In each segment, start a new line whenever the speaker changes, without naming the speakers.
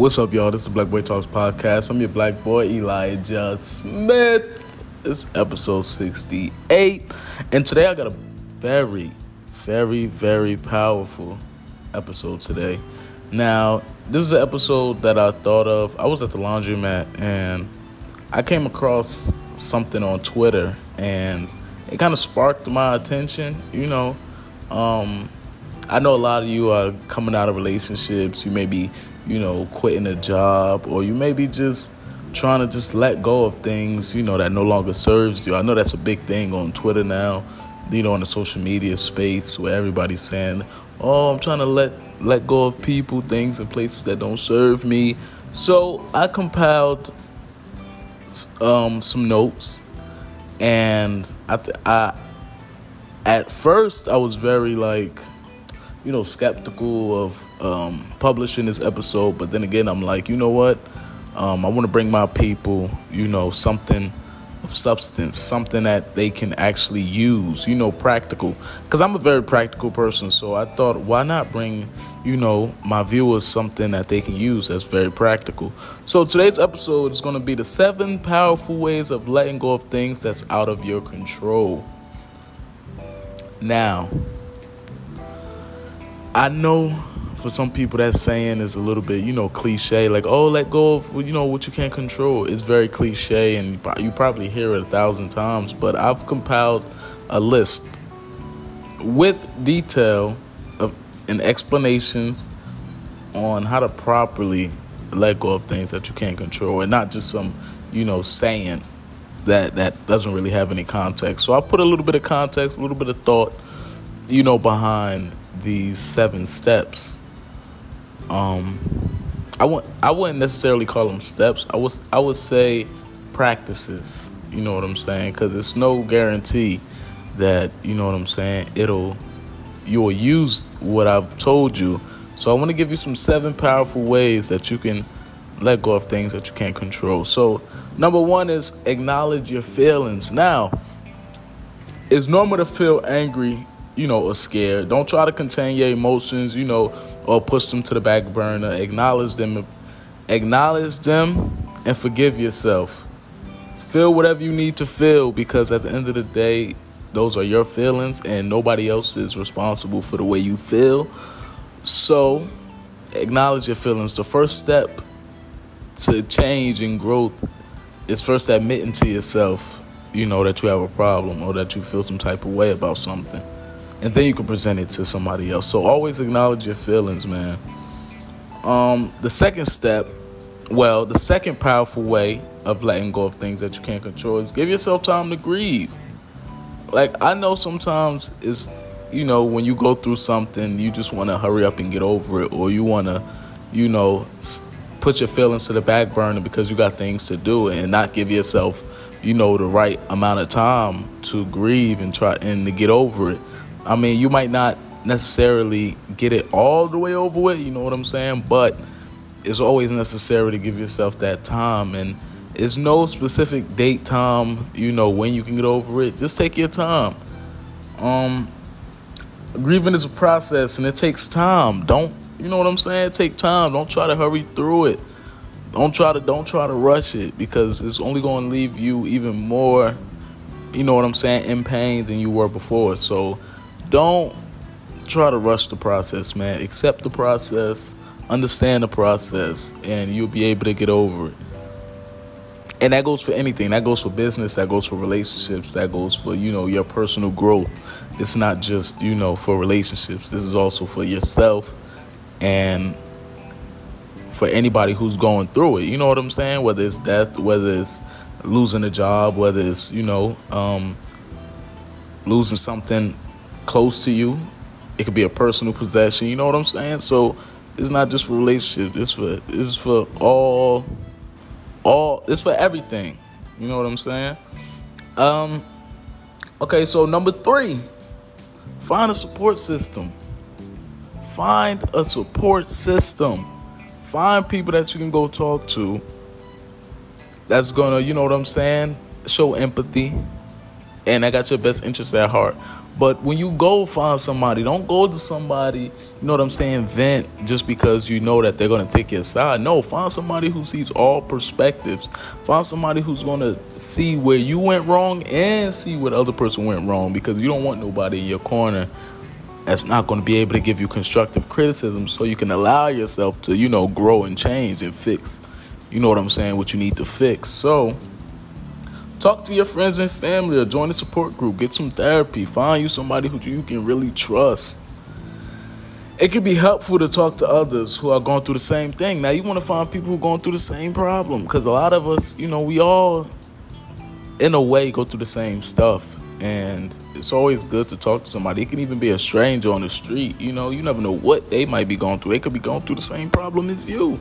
What's up, y'all? This is Black Boy Talks Podcast. I'm your black boy, Elija Smith. It's episode 68. And today I got a very, very, very powerful episode today. Now, this is an episode that I thought of. I was at the laundromat and I came across something on Twitter and it kind of sparked my attention. You know, um, I know a lot of you are coming out of relationships. You may be, you know, quitting a job, or you may be just trying to just let go of things, you know, that no longer serves you. I know that's a big thing on Twitter now, you know, in the social media space where everybody's saying, "Oh, I'm trying to let let go of people, things, and places that don't serve me." So I compiled um, some notes, and I, I at first I was very like you know, skeptical of um, publishing this episode, but then again, I'm like, you know what? Um, I want to bring my people, you know, something of substance, something that they can actually use, you know, practical. Because I'm a very practical person, so I thought, why not bring, you know, my viewers something that they can use that's very practical. So today's episode is going to be the seven powerful ways of letting go of things that's out of your control. Now, I know for some people that saying is a little bit, you know, cliche. Like, oh, let go of, you know, what you can't control. It's very cliche, and you probably hear it a thousand times. But I've compiled a list with detail of and explanations on how to properly let go of things that you can't control, and not just some, you know, saying that that doesn't really have any context. So I put a little bit of context, a little bit of thought, you know, behind these seven steps. Um, I wouldn't necessarily call them steps. I was I would say practices. You know what I'm saying? Because it's no guarantee that you know what I'm saying. It'll you'll use what I've told you. So I want to give you some seven powerful ways that you can let go of things that you can't control. So number one is acknowledge your feelings. Now, it's normal to feel angry you know, or scared. Don't try to contain your emotions, you know, or push them to the back burner. Acknowledge them, acknowledge them, and forgive yourself. Feel whatever you need to feel because at the end of the day, those are your feelings, and nobody else is responsible for the way you feel. So, acknowledge your feelings. The first step to change and growth is first admitting to yourself, you know, that you have a problem or that you feel some type of way about something and then you can present it to somebody else. So always acknowledge your feelings, man. Um, the second step, well, the second powerful way of letting go of things that you can't control is give yourself time to grieve. Like I know sometimes it's you know when you go through something, you just want to hurry up and get over it, or you want to, you know, put your feelings to the back burner because you got things to do, and not give yourself, you know, the right amount of time to grieve and try and to get over it. I mean, you might not necessarily get it all the way over with, you know what I'm saying? But it's always necessary to give yourself that time. And it's no specific date time, you know, when you can get over it. Just take your time. Um, grieving is a process and it takes time. Don't, you know what I'm saying? Take time. Don't try to hurry through it. Don't try to don't try to rush it because it's only going to leave you even more, you know what I'm saying, in pain than you were before. So don't try to rush the process, man. Accept the process, understand the process, and you'll be able to get over it. And that goes for anything. That goes for business, that goes for relationships, that goes for, you know, your personal growth. It's not just, you know, for relationships. This is also for yourself and for anybody who's going through it. You know what I'm saying? Whether it's death, whether it's losing a job, whether it's, you know, um, losing something close to you. It could be a personal possession. You know what I'm saying? So it's not just for relationships. It's for it's for all all it's for everything. You know what I'm saying? Um okay, so number 3, find a support system. Find a support system. Find people that you can go talk to that's going to, you know what I'm saying, show empathy and I got your best interest at heart. But when you go find somebody, don't go to somebody, you know what I'm saying, vent just because you know that they're going to take your side. No, find somebody who sees all perspectives. Find somebody who's going to see where you went wrong and see where the other person went wrong because you don't want nobody in your corner that's not going to be able to give you constructive criticism so you can allow yourself to, you know, grow and change and fix, you know what I'm saying, what you need to fix. So, Talk to your friends and family or join a support group. Get some therapy. Find you somebody who you can really trust. It can be helpful to talk to others who are going through the same thing. Now, you want to find people who are going through the same problem because a lot of us, you know, we all, in a way, go through the same stuff. And it's always good to talk to somebody. It can even be a stranger on the street. You know, you never know what they might be going through. They could be going through the same problem as you.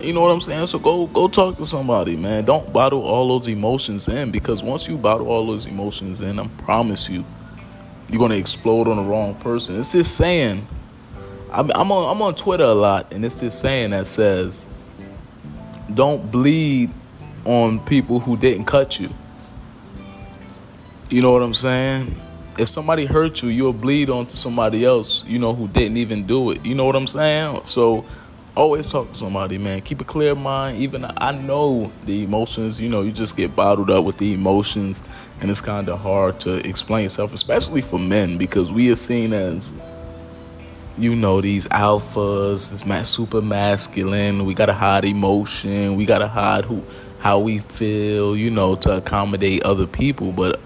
You know what I'm saying? So go go talk to somebody, man. Don't bottle all those emotions in because once you bottle all those emotions in, I promise you, you're gonna explode on the wrong person. It's just saying. I'm, I'm on I'm on Twitter a lot, and it's just saying that says, don't bleed on people who didn't cut you. You know what I'm saying? If somebody hurt you, you'll bleed onto somebody else, you know, who didn't even do it. You know what I'm saying? So Oh, always talk to somebody, man. Keep a clear mind. Even I know the emotions, you know, you just get bottled up with the emotions, and it's kind of hard to explain yourself, especially for men, because we are seen as, you know, these alphas, this super masculine. We gotta hide emotion. We gotta hide who, how we feel, you know, to accommodate other people. But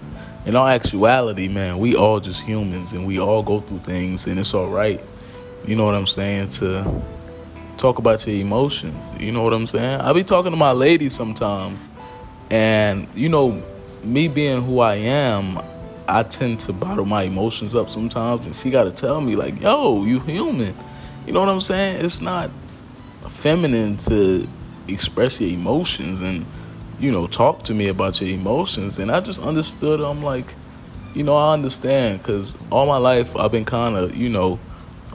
in all actuality, man, we all just humans, and we all go through things, and it's all right. You know what I'm saying? To talk about your emotions. You know what I'm saying? I be talking to my lady sometimes, and you know, me being who I am, I tend to bottle my emotions up sometimes, and she got to tell me like, "Yo, you human." You know what I'm saying? It's not feminine to express your emotions and you know talk to me about your emotions, and I just understood. I'm like, you know, I understand because all my life I've been kind of, you know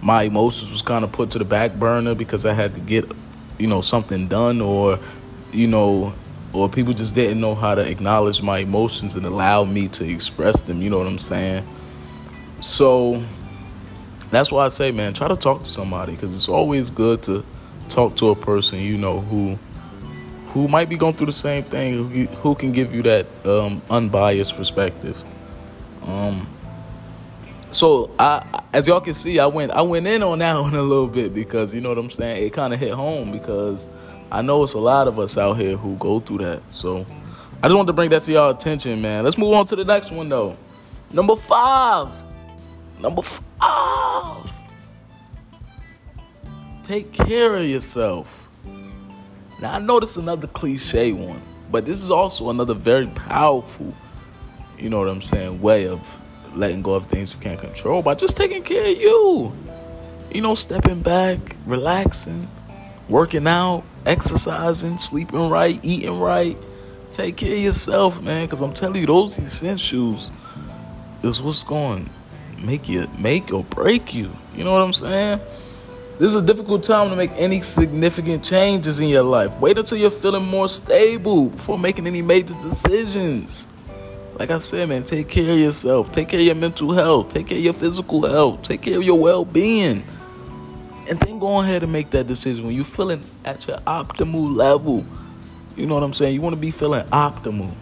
my emotions was kind of put to the back burner because I had to get, you know, something done or, you know, or people just didn't know how to acknowledge my emotions and allow me to express them. You know what I'm saying? So that's why I say, man, try to talk to somebody because it's always good to talk to a person you know who who might be going through the same thing, who, who can give you that um, unbiased perspective. Um, so I, as y'all can see, I went I went in on that one a little bit because you know what I'm saying. It kind of hit home because I know it's a lot of us out here who go through that. So I just wanted to bring that to y'all attention, man. Let's move on to the next one though. Number five. Number five. Take care of yourself. Now I know this is another cliche one, but this is also another very powerful, you know what I'm saying, way of letting go of things you can't control by just taking care of you. You know, stepping back, relaxing, working out, exercising, sleeping right, eating right. Take care of yourself, man, because I'm telling you, those essentials is what's going make you make or break you. You know what I'm saying? This is a difficult time to make any significant changes in your life. Wait until you're feeling more stable before making any major decisions. Like I said, man, take care of yourself. Take care of your mental health. Take care of your physical health. Take care of your well being. And then go ahead and make that decision when you're feeling at your optimal level. You know what I'm saying? You want to be feeling optimal.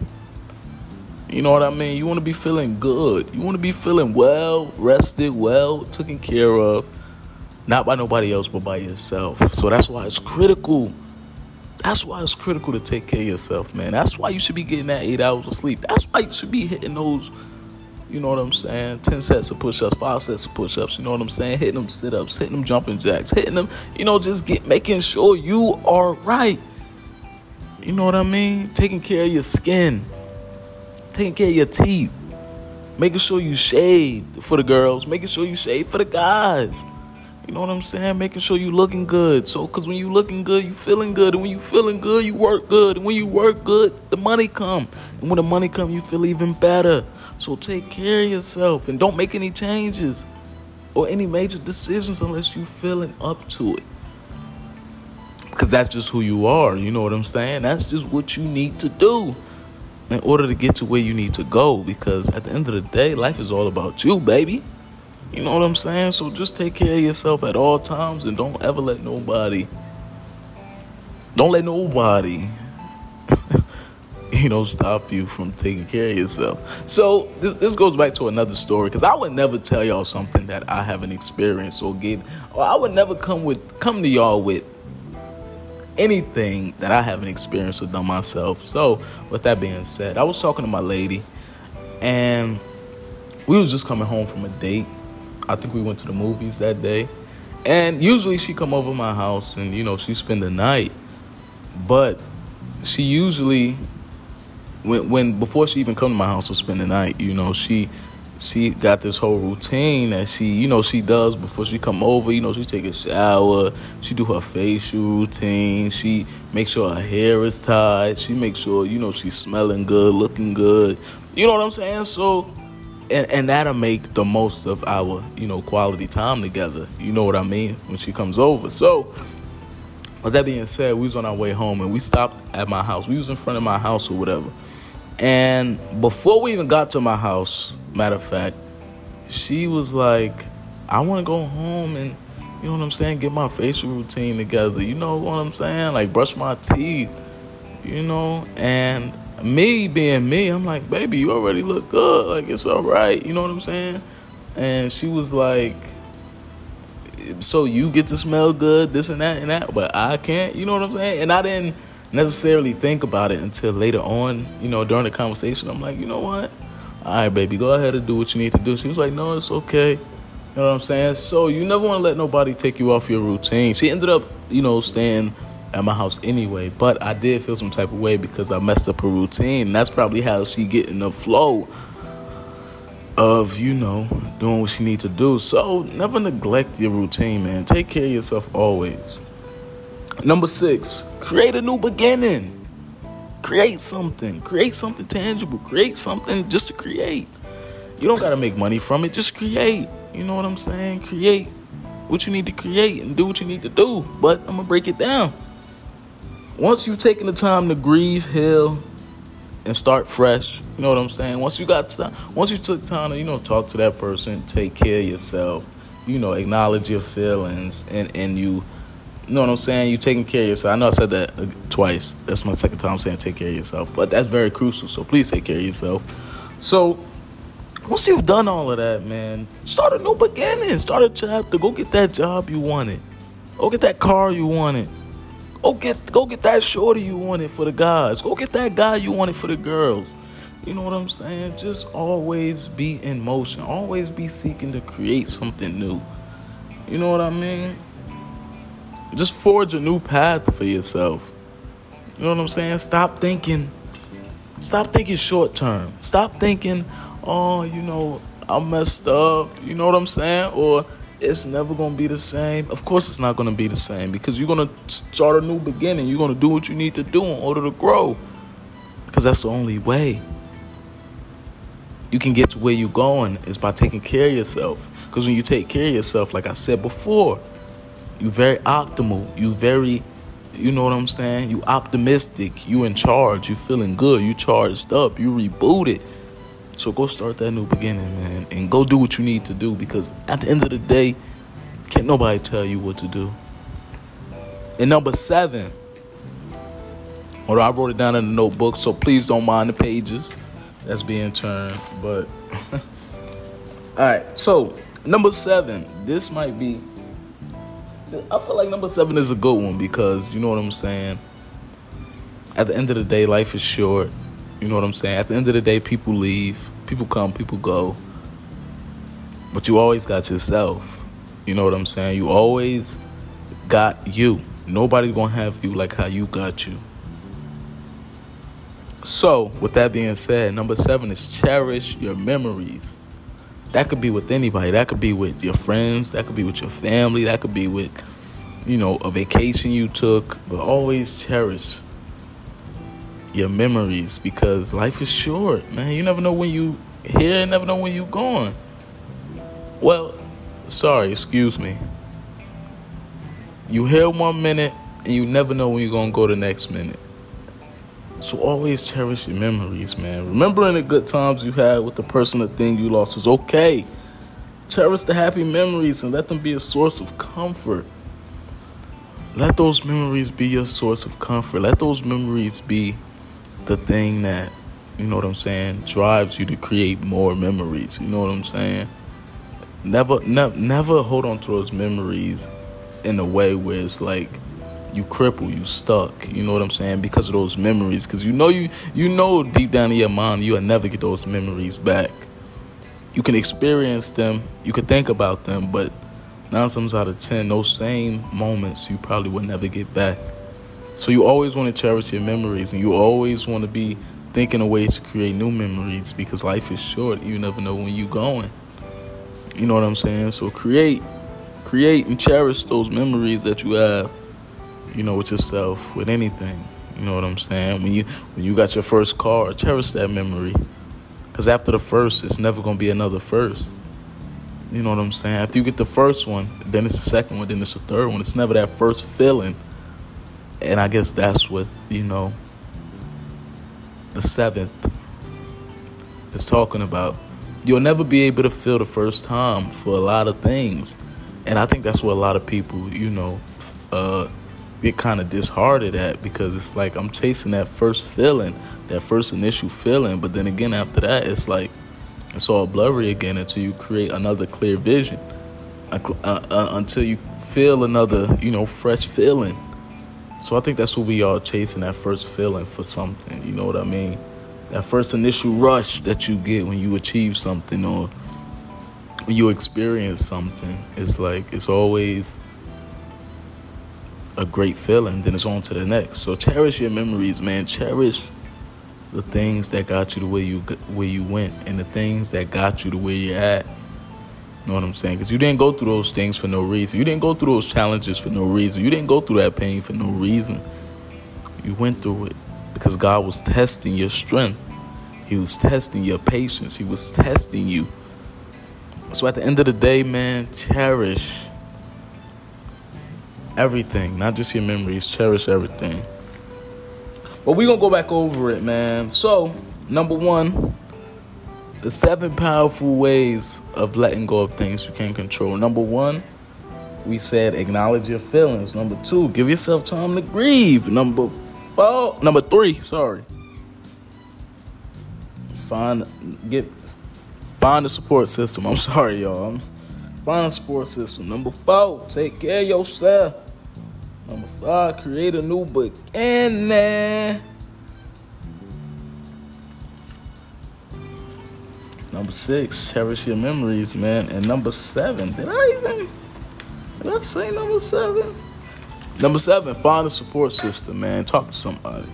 You know what I mean? You want to be feeling good. You want to be feeling well, rested, well, taken care of. Not by nobody else, but by yourself. So that's why it's critical that's why it's critical to take care of yourself, man. That's why you should be getting that eight hours of sleep. That's why you should be hitting those, you know what I'm saying, 10 sets of push ups, five sets of push ups, you know what I'm saying? Hitting them sit ups, hitting them jumping jacks, hitting them, you know, just get making sure you are right. You know what I mean? Taking care of your skin, taking care of your teeth, making sure you shave for the girls, making sure you shave for the guys. You know what I'm saying? Making sure you looking good. So, cause when you looking good, you feeling good, and when you feeling good, you work good, and when you work good, the money come, and when the money come, you feel even better. So take care of yourself, and don't make any changes or any major decisions unless you feeling up to it. Cause that's just who you are. You know what I'm saying? That's just what you need to do. in order to get to where you need to go because at the end of the day, life is all about you, baby. You know what I'm saying? So just take care of yourself at all times and don't ever let nobody don't let nobody you know stop you from taking care of yourself. So this this goes back to another story cuz I would never tell y'all something that I haven't experienced or get or I would never come with come to y'all with anything that I haven't experienced or done myself. So, with that being said, I was talking to my lady and we was just coming home from a date. I think we went to the movies that day. And usually she come over my house and you know, she spend the night. But she usually when when before she even come to my house to spend the night, you know, she she got this whole routine that she, you know, she does before she come over. You know, she take a shower, she do her facial routine, she make sure her hair is tied, she make sure, you know, she's smelling good, looking good. You know what I'm saying? So, and, and that'll make the most of our, you know, quality time together. You know what I mean? When she comes over. So, with that being said, we was on our way home and we stopped at my house. We was in front of my house or whatever. And before we even got to my house, matter of fact, she was like, I want to go home and, you know what I'm saying, get my facial routine together. You know what I'm saying? Like, brush my teeth, you know? And me being me, I'm like, baby, you already look good. Like, it's all right. You know what I'm saying? And she was like, so you get to smell good, this and that and that, but I can't. You know what I'm saying? And I didn't necessarily think about it until later on, you know, during the conversation. I'm like, you know what? All right, baby, go ahead and do what you need to do. She was like, no, it's okay. You know what I'm saying? So you never want to let nobody take you off your routine. She ended up, you know, staying at my house anyway, but I did feel some type of way because I messed up her routine. That's probably how she get in the flow of, you know, doing what she need to do. So never neglect your routine, man. Take care of yourself always. Number six, create a new beginning. Create something. Create something tangible. Create something just to create. You don't got to make money from it. Just create. You know what I'm saying? Create what you need to create and do what you need to do. But I'm to break it down. Once you've taken the time to grieve, heal, and start fresh, you know what I'm saying? Once you got time, once you took time to, you know, talk to that person, take care of yourself, you know, acknowledge your feelings, and, and you you know what I'm saying? You taking care of yourself. I know I said that uh, twice. That's my second time saying take care of yourself, but that's very crucial. So please take care of yourself. So once you've done all of that, man, start a new beginning. Start a chapter. Go get that job you wanted. Go get that car you wanted. Go get go get that shorty you wanted for the guys. Go get that guy you wanted for the girls. You know what I'm saying? Just always be in motion. Always be seeking to create something new. You know what I mean? Just forge a new path for yourself. You know what I'm saying? Stop thinking. Stop thinking short term. Stop thinking, oh, you know, I messed up. You know what I'm saying? Or it's never gonna be the same. Of course, it's not gonna be the same because you're gonna start a new beginning. You're gonna do what you need to do in order to grow. Because that's the only way you can get to where you're going is by taking care of yourself. Because when you take care of yourself, like I said before, you're very optimal. You very, you know what I'm saying? You optimistic. You in charge. You feeling good. You charged up. You rebooted. So go start that new beginning, man, and go do what you need to do because at the end of the day, can't nobody tell you what to do. And number seven, although I wrote it down in the notebook, so please don't mind the pages that's being turned. But all right, so number seven, this might be I feel like number seven is a good one because you know what I'm saying. At the end of the day, life is short. You know what I'm saying. At the end of the day, people leave, people come, people go. But you always got yourself. You know what I'm saying. You always got you. Nobody's gonna have you like how you got you. So, with that being said, number seven is cherish your memories. That could be with anybody. That could be with your friends. That could be with your family. That could be with, you know, a vacation you took. But always cherish your memories because life is short, man. You never know when you here, you never know when you're going. Well, sorry, excuse me. You here one minute and you never know when you're gonna go the next minute. So always cherish your memories, man. Remembering the good times you had with the person or thing you lost is okay. Cherish the happy memories and let them be a source of comfort. Let those memories be your source of comfort. Let those memories be the thing that, you know what I'm saying, drives you to create more memories. You know what I'm saying? Never, never, never hold on to those memories in a way where it's like you cripple, you stuck. You know what I'm saying? Because of those memories. Because you know you you know deep down in your mind you'll never get those memories back. You can experience them, you can think about them, but nine times out of ten, those same moments you probably will never get back. So you always want to cherish your memories, and you always want to be thinking of ways to create new memories because life is short. You never know when you're going. You know what I'm saying? So create, create, and cherish those memories that you have you know, with yourself, with anything. You know what I'm saying? When you when you got your first car, cherish that memory. Cause after the first, it's never gonna be another first. You know what I'm saying? After you get the first one, then it's the second one, then it's the third one. It's never that first feeling. And I guess that's what, you know, the seventh is talking about. You'll never be able to feel the first time for a lot of things. And I think that's what a lot of people, you know, uh, get kind of disheartened at because it's like I'm chasing that first feeling, that first initial feeling, but then again after that it's like it's all blurry again until you create another clear vision, uh, uh, until you feel another you know fresh feeling. So I think that's what we are chasing that first feeling for something. You know what I mean? That first initial rush that you get when you achieve something or when you experience something. It's like it's always a great feeling, then it's on to the next. So cherish your memories, man. Cherish the things that got you to where you where you went, and the things that got you to where you're at. Know what I'm saying? Because you didn't go through those things for no reason. You didn't go through those challenges for no reason. You didn't go through that pain for no reason. You went through it because God was testing your strength. He was testing your patience. He was testing you. So at the end of the day, man, cherish everything, not just your memories. Cherish everything. But we're going to go back over it, man. So, number one, the seven powerful ways of letting go of things you can't control. Number one, we said acknowledge your feelings. Number two, give yourself time to grieve. Number four, number three, sorry. Find get find a support system. I'm sorry, y'all. Find a support system. Number four, take care of yourself. Number five, create a new beginning. Number six, cherish your memories, man. And number seven, did I even did I say number seven? Number seven, find a support system, man. Talk to somebody.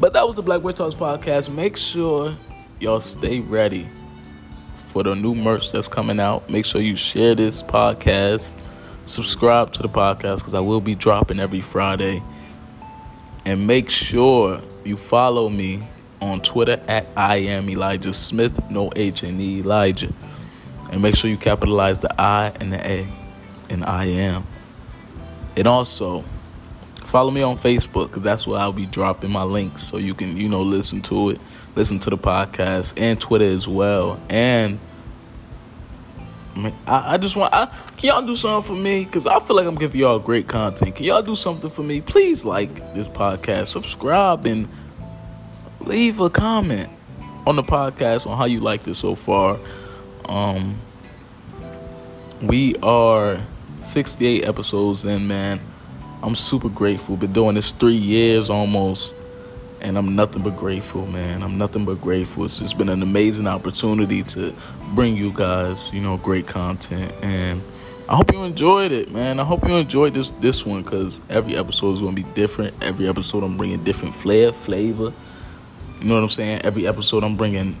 But that was the Black Boy Talks podcast. Make sure y'all stay ready for the new merch that's coming out. Make sure you share this podcast subscribe to the podcast because I will be dropping every Friday. And make sure you follow me on Twitter at I am Elija Smith, no H E Elijah. And make sure you capitalize the I and the A and I am. And also follow me on Facebook because that's where I'll be dropping my links so you can, you know, listen to it, listen to the podcast, and Twitter as well. And I, I just want, I, can y'all do something for me? Because I feel like I'm giving y'all great content. Can y'all do something for me? Please like this podcast, subscribe, and leave a comment on the podcast on how you like this so far. Um, we are 68 episodes in, man. I'm super grateful. Been doing this three years almost and I'm nothing but grateful, man. I'm nothing but grateful. It's just been an amazing opportunity to bring you guys, you know, great content, and I hope you enjoyed it, man. I hope you enjoyed this this one because every episode is going to be different. Every episode I'm bringing different flair, flavor. You know what I'm saying? Every episode I'm bringing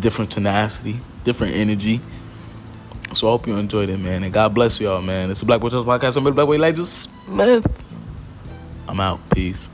different tenacity, different energy. So I hope you enjoyed it, man. And God bless y'all, man. It's the Black Boy Podcast. I'm Black Boy Elija Smith. I'm out. Peace.